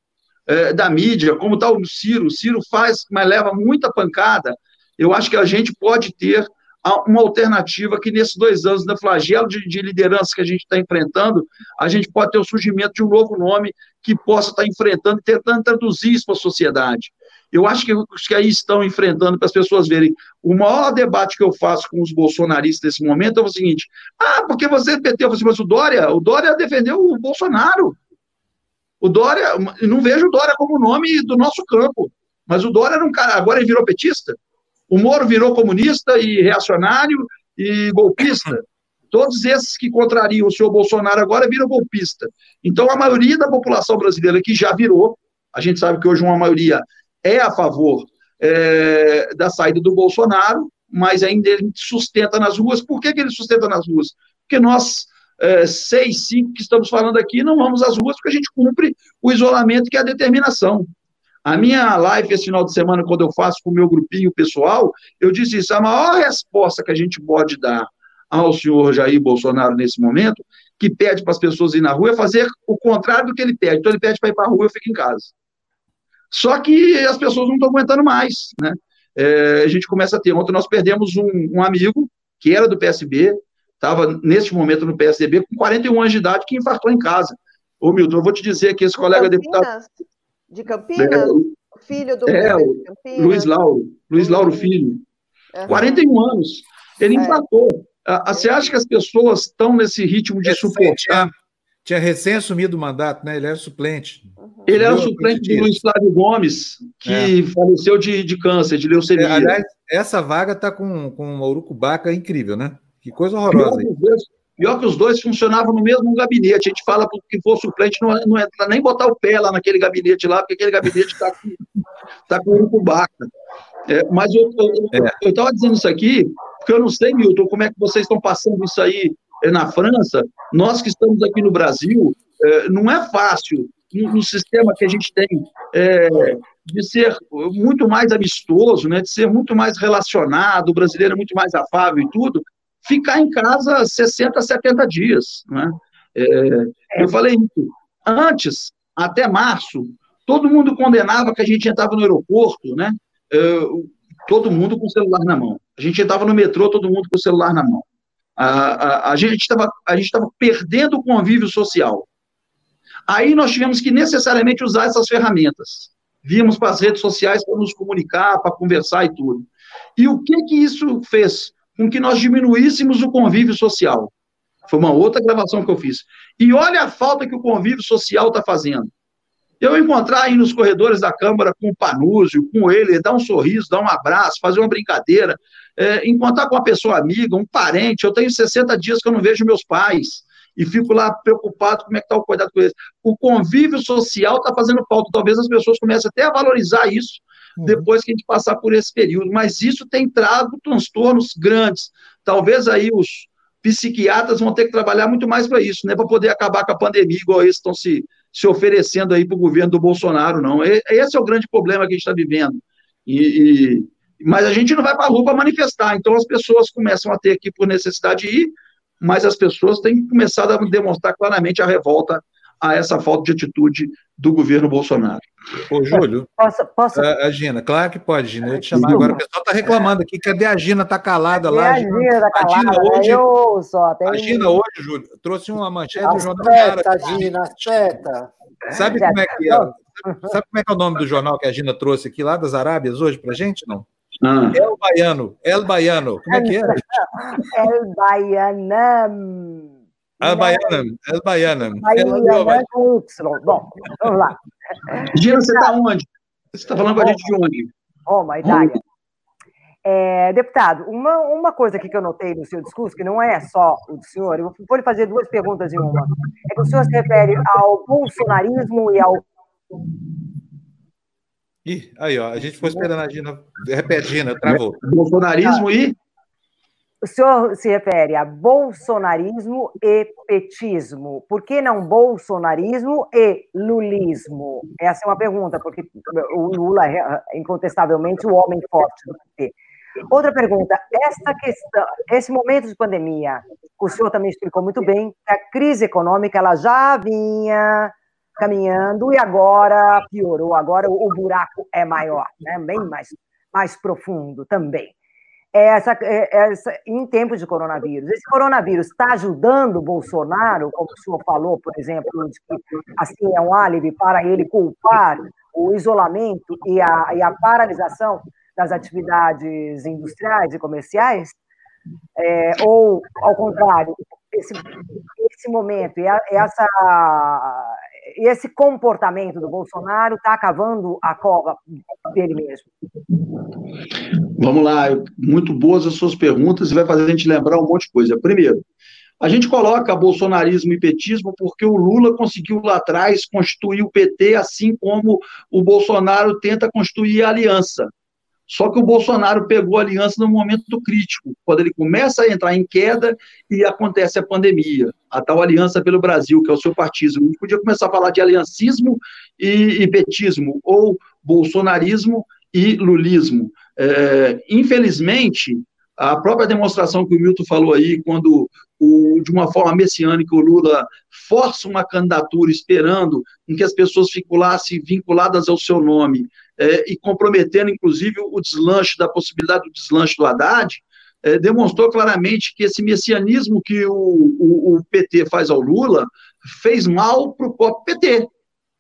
é, da mídia, como está o Ciro. O Ciro faz, mas leva muita pancada. Eu acho que a gente pode ter uma alternativa que nesses dois anos da flagelo de, de liderança que a gente está enfrentando, a gente pode ter o surgimento de um novo nome que possa estar tá enfrentando, tentando traduzir isso para a sociedade. Eu acho que os que aí estão enfrentando, para as pessoas verem, o maior debate que eu faço com os bolsonaristas nesse momento é o seguinte: ah, porque você PT, você mas o Dória, o Dória defendeu o Bolsonaro. O Dória, não vejo o Dória como nome do nosso campo, mas o Dória era um cara, agora ele virou petista. O Moro virou comunista e reacionário e golpista. Todos esses que contrariam o senhor Bolsonaro agora viram golpista. Então, a maioria da população brasileira que já virou, a gente sabe que hoje uma maioria é a favor é, da saída do Bolsonaro, mas ainda ele sustenta nas ruas. Por que, que ele sustenta nas ruas? Porque nós, é, seis, cinco que estamos falando aqui, não vamos às ruas porque a gente cumpre o isolamento que é a determinação. A minha live esse final de semana, quando eu faço com o meu grupinho pessoal, eu disse isso: a maior resposta que a gente pode dar ao senhor Jair Bolsonaro nesse momento, que pede para as pessoas ir na rua, é fazer o contrário do que ele pede. Então ele pede para ir para a rua, eu fico em casa. Só que as pessoas não estão aguentando mais, né? É, a gente começa a ter. Ontem nós perdemos um, um amigo que era do PSB, estava neste momento no PSDB, com 41 anos de idade, que infartou em casa. Ô, Milton, eu vou te dizer que esse colega deputado. De Campinas? É, filho do é, de Campinas? Luiz Lauro, Luiz Lauro Filho. Uhum. 41 anos. Ele é. empatou. Você acha que as pessoas estão nesse ritmo de é suportar? Tinha recém assumido o mandato, né? Ele era suplente. Uhum. Ele era suplente do Luiz Flávio Gomes, que é. faleceu de, de câncer, de leucemia. É, aliás, essa vaga está com, com o Urucubaca incrível, né? Que coisa horrorosa. Pior que os dois funcionavam no mesmo gabinete. A gente fala que for suplente, não, não entra nem botar o pé lá naquele gabinete lá, porque aquele gabinete está com, tá com urucubaca. É, mas eu estava é. dizendo isso aqui, porque eu não sei, Milton, como é que vocês estão passando isso aí é, na França. Nós que estamos aqui no Brasil, é, não é fácil, no, no, sistema que a gente tem, é, de ser muito mais amistoso, né, de ser muito mais relacionado, o brasileiro é muito mais afável e tudo, ficar em casa 60, 70 dias. Né? É, eu falei isso. Antes, até março, Todo mundo condenava que a gente entrava no aeroporto, né? todo mundo com o celular na mão. A gente entrava no metrô, todo mundo com o celular na mão. A, a, a gente estava perdendo o convívio social. Aí nós tivemos que necessariamente usar essas ferramentas. Víamos para as redes sociais para nos comunicar, para conversar e tudo. E o que que isso fez? Com que nós diminuíssemos o convívio social. Foi uma outra gravação que eu fiz. E olha a falta que o convívio social está fazendo. Eu encontrar aí nos corredores da Câmara com o Panúzio, com ele, dar um sorriso, dar um abraço, fazer uma brincadeira, é, encontrar com uma pessoa amiga, um parente. Eu tenho 60 dias que eu não vejo meus pais e fico lá preocupado como é que está o cuidado com eles. O convívio social está fazendo falta. Talvez as pessoas comecem até a valorizar isso. Depois que a gente passar por esse período. Mas isso tem trago transtornos grandes. Talvez aí os psiquiatras vão ter que trabalhar muito mais para isso, né? Para poder acabar com a pandemia, igual eles estão se, se oferecendo aí para o governo do Bolsonaro, não. Esse é o grande problema que a gente está vivendo. E, e, mas a gente não vai para a rua para manifestar, então as pessoas começam a ter aqui por necessidade de ir, mas as pessoas têm começado a demonstrar claramente a revolta a essa falta de atitude do governo Bolsonaro. Ô, Júlio. Posso, posso... A, a, Gina, claro que pode, Gina. Eu te chamar agora. O pessoal está reclamando aqui. Cadê a Gina? Está calada lá. A Gina está calada. A Gina hoje, eu só, tem... a Gina hoje, Júlio, trouxe uma manchete do jornal. Aspeta, Gina, aspeta. Sabe como é que é? Sabe como é que é o nome do jornal que a Gina trouxe aqui lá das Arábias hoje para gente, não? Ah. El Baiano, El Baiano. Como é que é? El Baianam. El Baianam, El Baianam. Baianam com Y. Bom, vamos lá. Gina, você está onde? Você está falando com a gente de onde? Roma, Itália. É, deputado, uma, uma coisa aqui que eu notei no seu discurso, que não é só o do senhor, eu vou lhe fazer duas perguntas em uma. É que o senhor se refere ao bolsonarismo e ao Ih, aí, ó, a gente foi esperando a Gina. Repete, Gina, travou. Bolsonarismo e. O senhor se refere a bolsonarismo e petismo. Por que não bolsonarismo e lulismo? Essa é uma pergunta, porque o Lula é incontestavelmente o homem forte do PT. Outra pergunta, essa questão, esse momento de pandemia, o senhor também explicou muito bem que a crise econômica ela já vinha caminhando e agora piorou, agora o, buraco é maior, né? bem mais, mais profundo também. Essa, essa, em tempos de coronavírus, esse coronavírus está ajudando Bolsonaro, como o senhor falou, por exemplo, de que assim é um álibi para ele culpar o isolamento e a, e a paralisação das atividades industriais e comerciais? É, ou, ao contrário, esse, esse momento e essa esse comportamento do Bolsonaro está cavando a cova dele mesmo? Vamos lá, muito boas as suas perguntas e vai fazer a gente lembrar um monte de coisa. Primeiro, a gente coloca bolsonarismo e petismo porque o Lula conseguiu lá atrás constituir o PT, assim como o Bolsonaro tenta constituir a aliança. Só que o Bolsonaro pegou a aliança no momento crítico, quando ele começa a entrar em queda e acontece a pandemia, a tal Aliança pelo Brasil, que é o seu partido. A gente podia começar a falar de aliancismo e, e petismo, ou bolsonarismo e lulismo. É, infelizmente, a própria demonstração que o Milton falou aí, quando o, de uma forma messiânica o Lula força uma candidatura esperando em que as pessoas ficassem vinculadas ao seu nome é, e comprometendo, inclusive, o deslanche da possibilidade do deslanche do Haddad, é, demonstrou claramente que esse messianismo que o, o, o PT faz ao Lula fez mal para o próprio PT.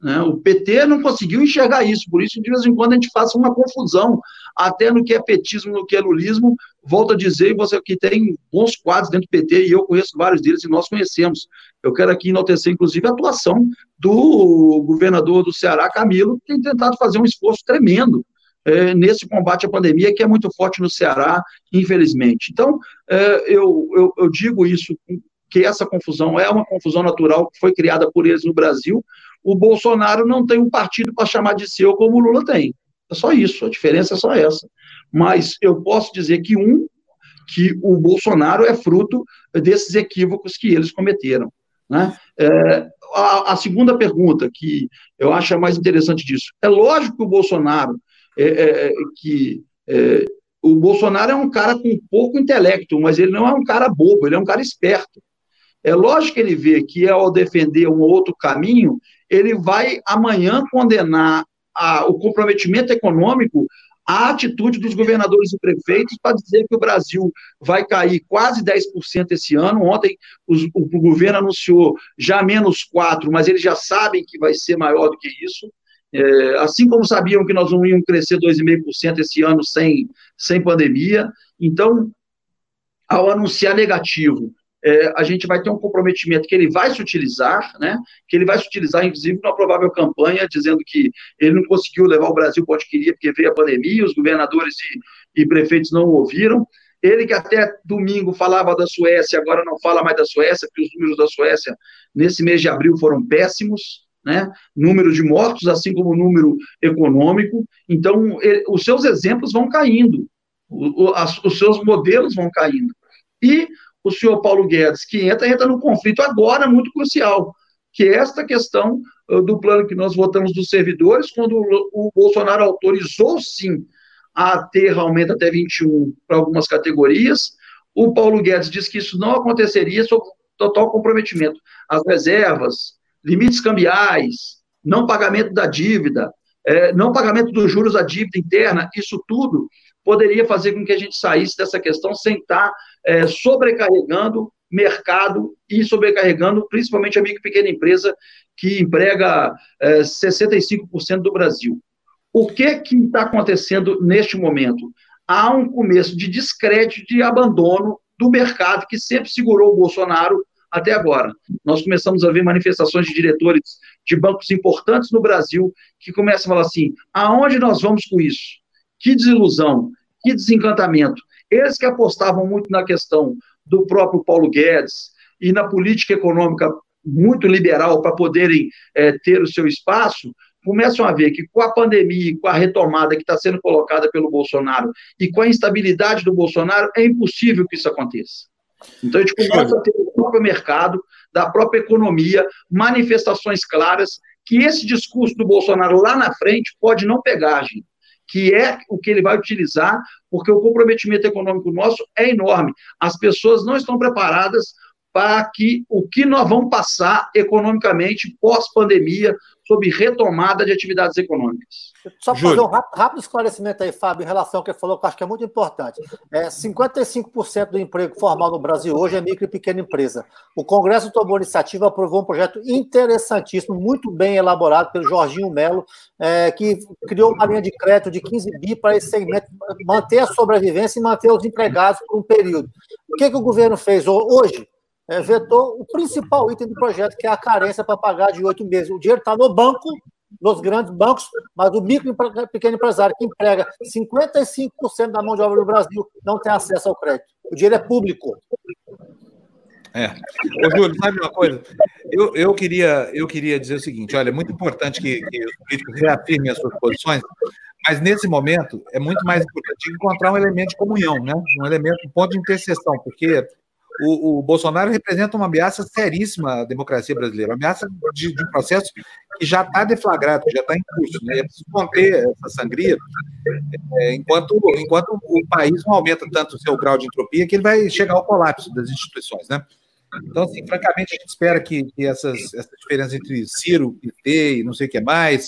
Né? O PT não conseguiu enxergar isso, por isso, de vez em quando, a gente faz uma confusão, até no que é petismo, no que é lulismo. Volto a dizer, você que tem bons quadros dentro do PT, e eu conheço vários deles, e nós conhecemos. Eu quero aqui enaltecer, inclusive, a atuação do governador do Ceará, Camilo, que tem tentado fazer um esforço tremendo é, nesse combate à pandemia, que é muito forte no Ceará, infelizmente. Então, é, eu, eu, eu digo isso, que essa confusão é uma confusão natural que foi criada por eles no Brasil, o Bolsonaro não tem um partido para chamar de seu como o Lula tem. É só isso, a diferença é só essa. Mas eu posso dizer que um, que o Bolsonaro é fruto desses equívocos que eles cometeram. Né? É, a, a, segunda pergunta, que eu acho a mais interessante disso, é lógico que o Bolsonaro, é, é, é que é, o Bolsonaro é um cara com pouco intelecto, mas ele não é um cara bobo, ele é um cara esperto. É lógico que ele vê que ao defender um outro caminho, ele vai amanhã condenar a, o comprometimento econômico a atitude dos governadores e prefeitos para dizer que o Brasil vai cair quase 10% esse ano. Ontem os, o, o, governo anunciou já menos 4%, mas eles já sabem que vai ser maior do que isso. É, assim como sabiam que nós não íamos crescer 2,5% esse ano sem, sem pandemia. Então, ao anunciar negativo, é, a gente vai ter um comprometimento que ele vai se utilizar, né? Que ele vai se utilizar, inclusive, numa provável campanha, dizendo que ele não conseguiu levar o Brasil para onde queria, porque veio a pandemia, os governadores e, e prefeitos não ouviram. Ele que até domingo falava da Suécia, agora não fala mais da Suécia, porque os números da Suécia nesse mês de abril foram péssimos, né? Número de mortos, assim como o número econômico. Então, ele, os seus exemplos vão caindo, o, o, as, os seus modelos vão caindo. E o senhor Paulo Guedes, que entra, entra num conflito agora muito crucial, que é esta questão uh, do plano que nós votamos dos servidores, quando o, o Bolsonaro autorizou, sim, a ter aumento até 21 para algumas categorias, o Paulo Guedes disse que isso não aconteceria sob total comprometimento. As reservas, limites cambiais, não pagamento da dívida, é, não pagamento dos juros da dívida interna, isso tudo poderia fazer com que a gente saísse dessa questão sem estar é, sobrecarregando mercado e sobrecarregando principalmente a micro e pequena empresa que emprega é, 65% do Brasil. O que que está acontecendo neste momento? Há um começo de descrédito, de abandono do mercado que sempre segurou o Bolsonaro até agora. Nós começamos a ver manifestações de diretores de bancos importantes no Brasil que começam a falar assim: aonde nós vamos com isso? Que desilusão, que desencantamento. Eles que apostavam muito na questão do próprio Paulo Guedes e na política econômica muito liberal para poderem é, ter o seu espaço, começam a ver que com a pandemia, com a retomada que está sendo colocada pelo Bolsonaro e com a instabilidade do Bolsonaro, é impossível que isso aconteça. Então a gente começa a ter o próprio mercado, da própria economia, manifestações claras que esse discurso do Bolsonaro lá na frente pode não pegar, gente que é o que ele vai utilizar, porque o comprometimento econômico nosso é enorme. As pessoas não estão preparadas para que o que nós vamos passar economicamente pós-pandemia, sobre retomada de atividades econômicas. Só para fazer um rápido esclarecimento aí, Fábio, em relação ao que ele falou, que eu acho que é muito importante. É, 55% do emprego formal no Brasil hoje é micro e pequena empresa. O Congresso tomou iniciativa, aprovou um projeto interessantíssimo, muito bem elaborado pelo Jorginho Melo, é, que criou uma linha de crédito de 15 bi para esse segmento manter a sobrevivência e manter os empregados por um período. O que, que o governo fez hoje? é, vetou o principal item do projeto, que é a carência para pagar de oito meses. O dinheiro está no banco, nos grandes bancos, mas o micro e pequeno empresário que emprega 55% da mão de obra no Brasil não tem acesso ao crédito. O dinheiro é público. É. Ô, Júlio, sabe uma coisa? Eu, eu, queria, eu queria dizer o seguinte: olha, é muito importante que, que os políticos reafirmem as suas posições, mas nesse momento é muito mais importante encontrar um elemento de comunhão, né? um elemento, um ponto de interseção, porque o, o, Bolsonaro representa uma ameaça seríssima à democracia brasileira, uma ameaça de, de um processo que já está deflagrado, que já está em curso. Né? É preciso conter essa sangria é, enquanto, enquanto o país não aumenta tanto o seu grau de entropia que ele vai chegar ao colapso das instituições. Né? Então, assim, francamente, a gente espera que, que essas, essas diferenças entre Ciro, PT e não sei o que mais,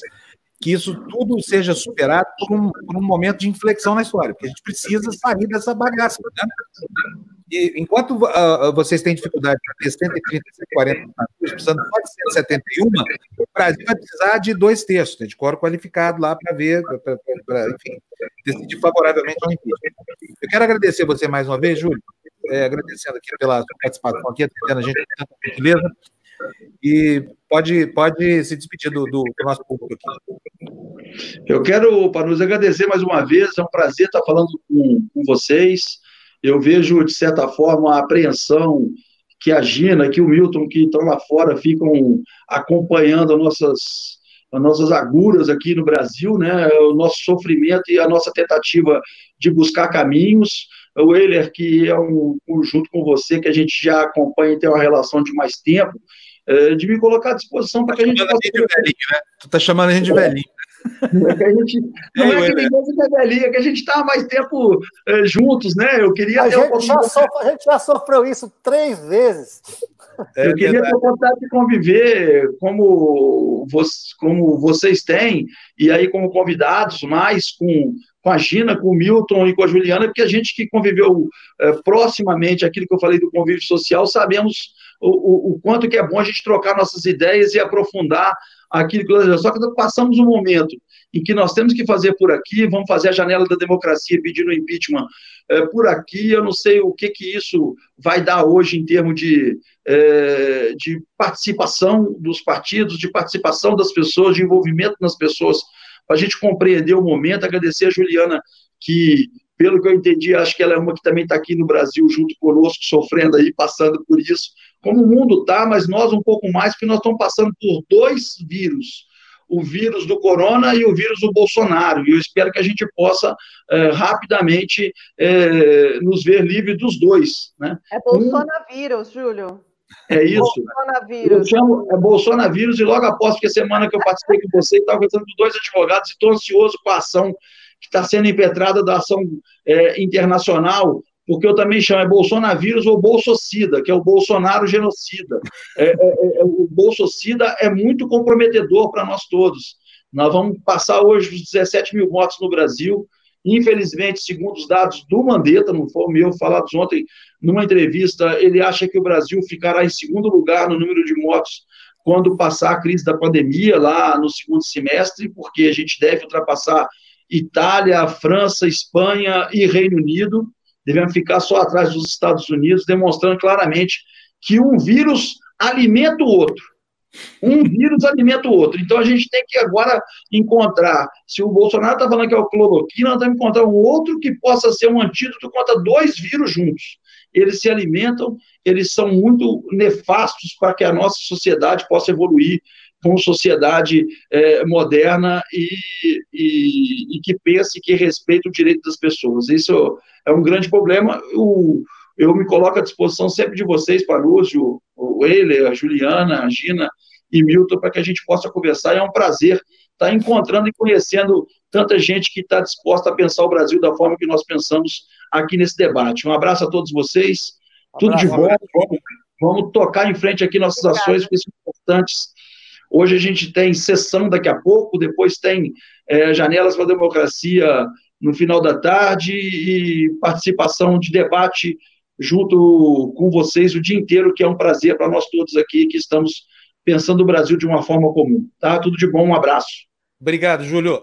que isso tudo seja superado por um, por um momento de inflexão na história, porque a gente precisa sair dessa bagaça. Né? E enquanto uh, vocês têm dificuldade para ter 130, 140 precisando de 171, o Brasil vai precisar de dois terços, né, de coro qualificado lá para ver, enfim, decidir favoravelmente ao impeachment. Eu quero agradecer você mais uma vez, Júlio, é, agradecendo aqui pela sua participação aqui, atendendo a gente com tanta gentileza. E pode, pode se despedir do, do, do nosso público aqui. Eu quero, nos agradecer mais uma vez, é um prazer estar falando com, com vocês eu vejo, de certa forma, a apreensão que a Gina, que o Milton, que estão lá fora, ficam acompanhando as nossas, as nossas aguras aqui no Brasil, né? o nosso sofrimento e a nossa tentativa de buscar caminhos. O Euler, que é um, junto com você, que a gente já acompanha e tem uma relação de mais tempo, de me colocar à disposição para que a gente possa... A gente de velhinho, né? Tu está chamando a gente de velhinho. É a gente, não é, é que nem música velhinha, que a gente está mais tempo é, juntos, né? Eu queria a, gente já sofre, a gente já sofreu isso três vezes. É eu queria ter vontade de conviver como, como vocês têm, e aí como convidados, mais com, com a Gina, com o Milton e com a Juliana, porque a gente que conviveu é, proximamente aquilo que eu falei do convívio social, sabemos o, o, quanto que é bom a gente trocar nossas ideias e aprofundar aquilo que só que passamos um momento em que nós temos que fazer por aqui, vamos fazer a janela da democracia pedindo impeachment é, por aqui, eu não sei o que que isso vai dar hoje em termos de, é, de participação dos partidos, de participação das pessoas, de envolvimento nas pessoas, para a gente compreender o momento, agradecer a Juliana que pelo que eu entendi, acho que ela é uma que também está aqui no Brasil junto conosco, sofrendo aí, passando por isso como o mundo está, mas nós um pouco mais, porque nós estamos passando por dois vírus, o vírus do corona e o vírus do Bolsonaro, e eu espero que a gente possa é, rapidamente é, nos ver livre dos dois. Né? É Bolsonaro, Júlio. É isso. Eu chamo, é Bolsonaro e logo após, que a semana que eu participei com você, estava conversando com dois advogados e estou ansioso com a ação que está sendo impetrada da ação é, internacional porque eu também chamo é bolsonavírus ou bolsocida, que é o Bolsonaro genocida. É, é, é, é o bolsocida é muito comprometedor para nós todos. Nós vamos passar hoje os 17 mil mortos no Brasil. Infelizmente, segundo os dados do Mandetta, não foi o meu, falados ontem numa entrevista, ele acha que o Brasil ficará em segundo lugar no número de mortos quando passar a crise da pandemia, lá no segundo semestre, porque a gente deve ultrapassar Itália, França, Espanha e Reino Unido devemos ficar só atrás dos Estados Unidos, demonstrando claramente que um vírus alimenta o outro. Um vírus alimenta o outro. Então a gente tem que agora encontrar. Se o Bolsonaro está falando que é o cloroquina, nós temos que encontrar um outro que possa ser um antídoto contra dois vírus juntos. Eles se alimentam, eles são muito nefastos para que a nossa sociedade possa evoluir como sociedade é, moderna e, e, e, que pense que respeita o direito das pessoas. Isso é um grande problema. O, eu me coloco à disposição sempre de vocês, Panúcio, o Eiler, a Juliana, a Gina e Milton, para que a gente possa conversar. É um prazer estar encontrando e conhecendo tanta gente que está disposta a pensar o Brasil da forma que nós pensamos aqui nesse debate. Um abraço a todos vocês, um tudo de bom. Vamos, vamos, tocar em frente aqui nossas Obrigada. ações, que são importantes Hoje a gente tem sessão daqui a pouco, depois tem é, janelas para a democracia no final da tarde e participação de debate junto com vocês o dia inteiro, que é um prazer para nós todos aqui que estamos pensando o Brasil de uma forma comum. Tá? Tudo de bom, um abraço. Obrigado, Júlio.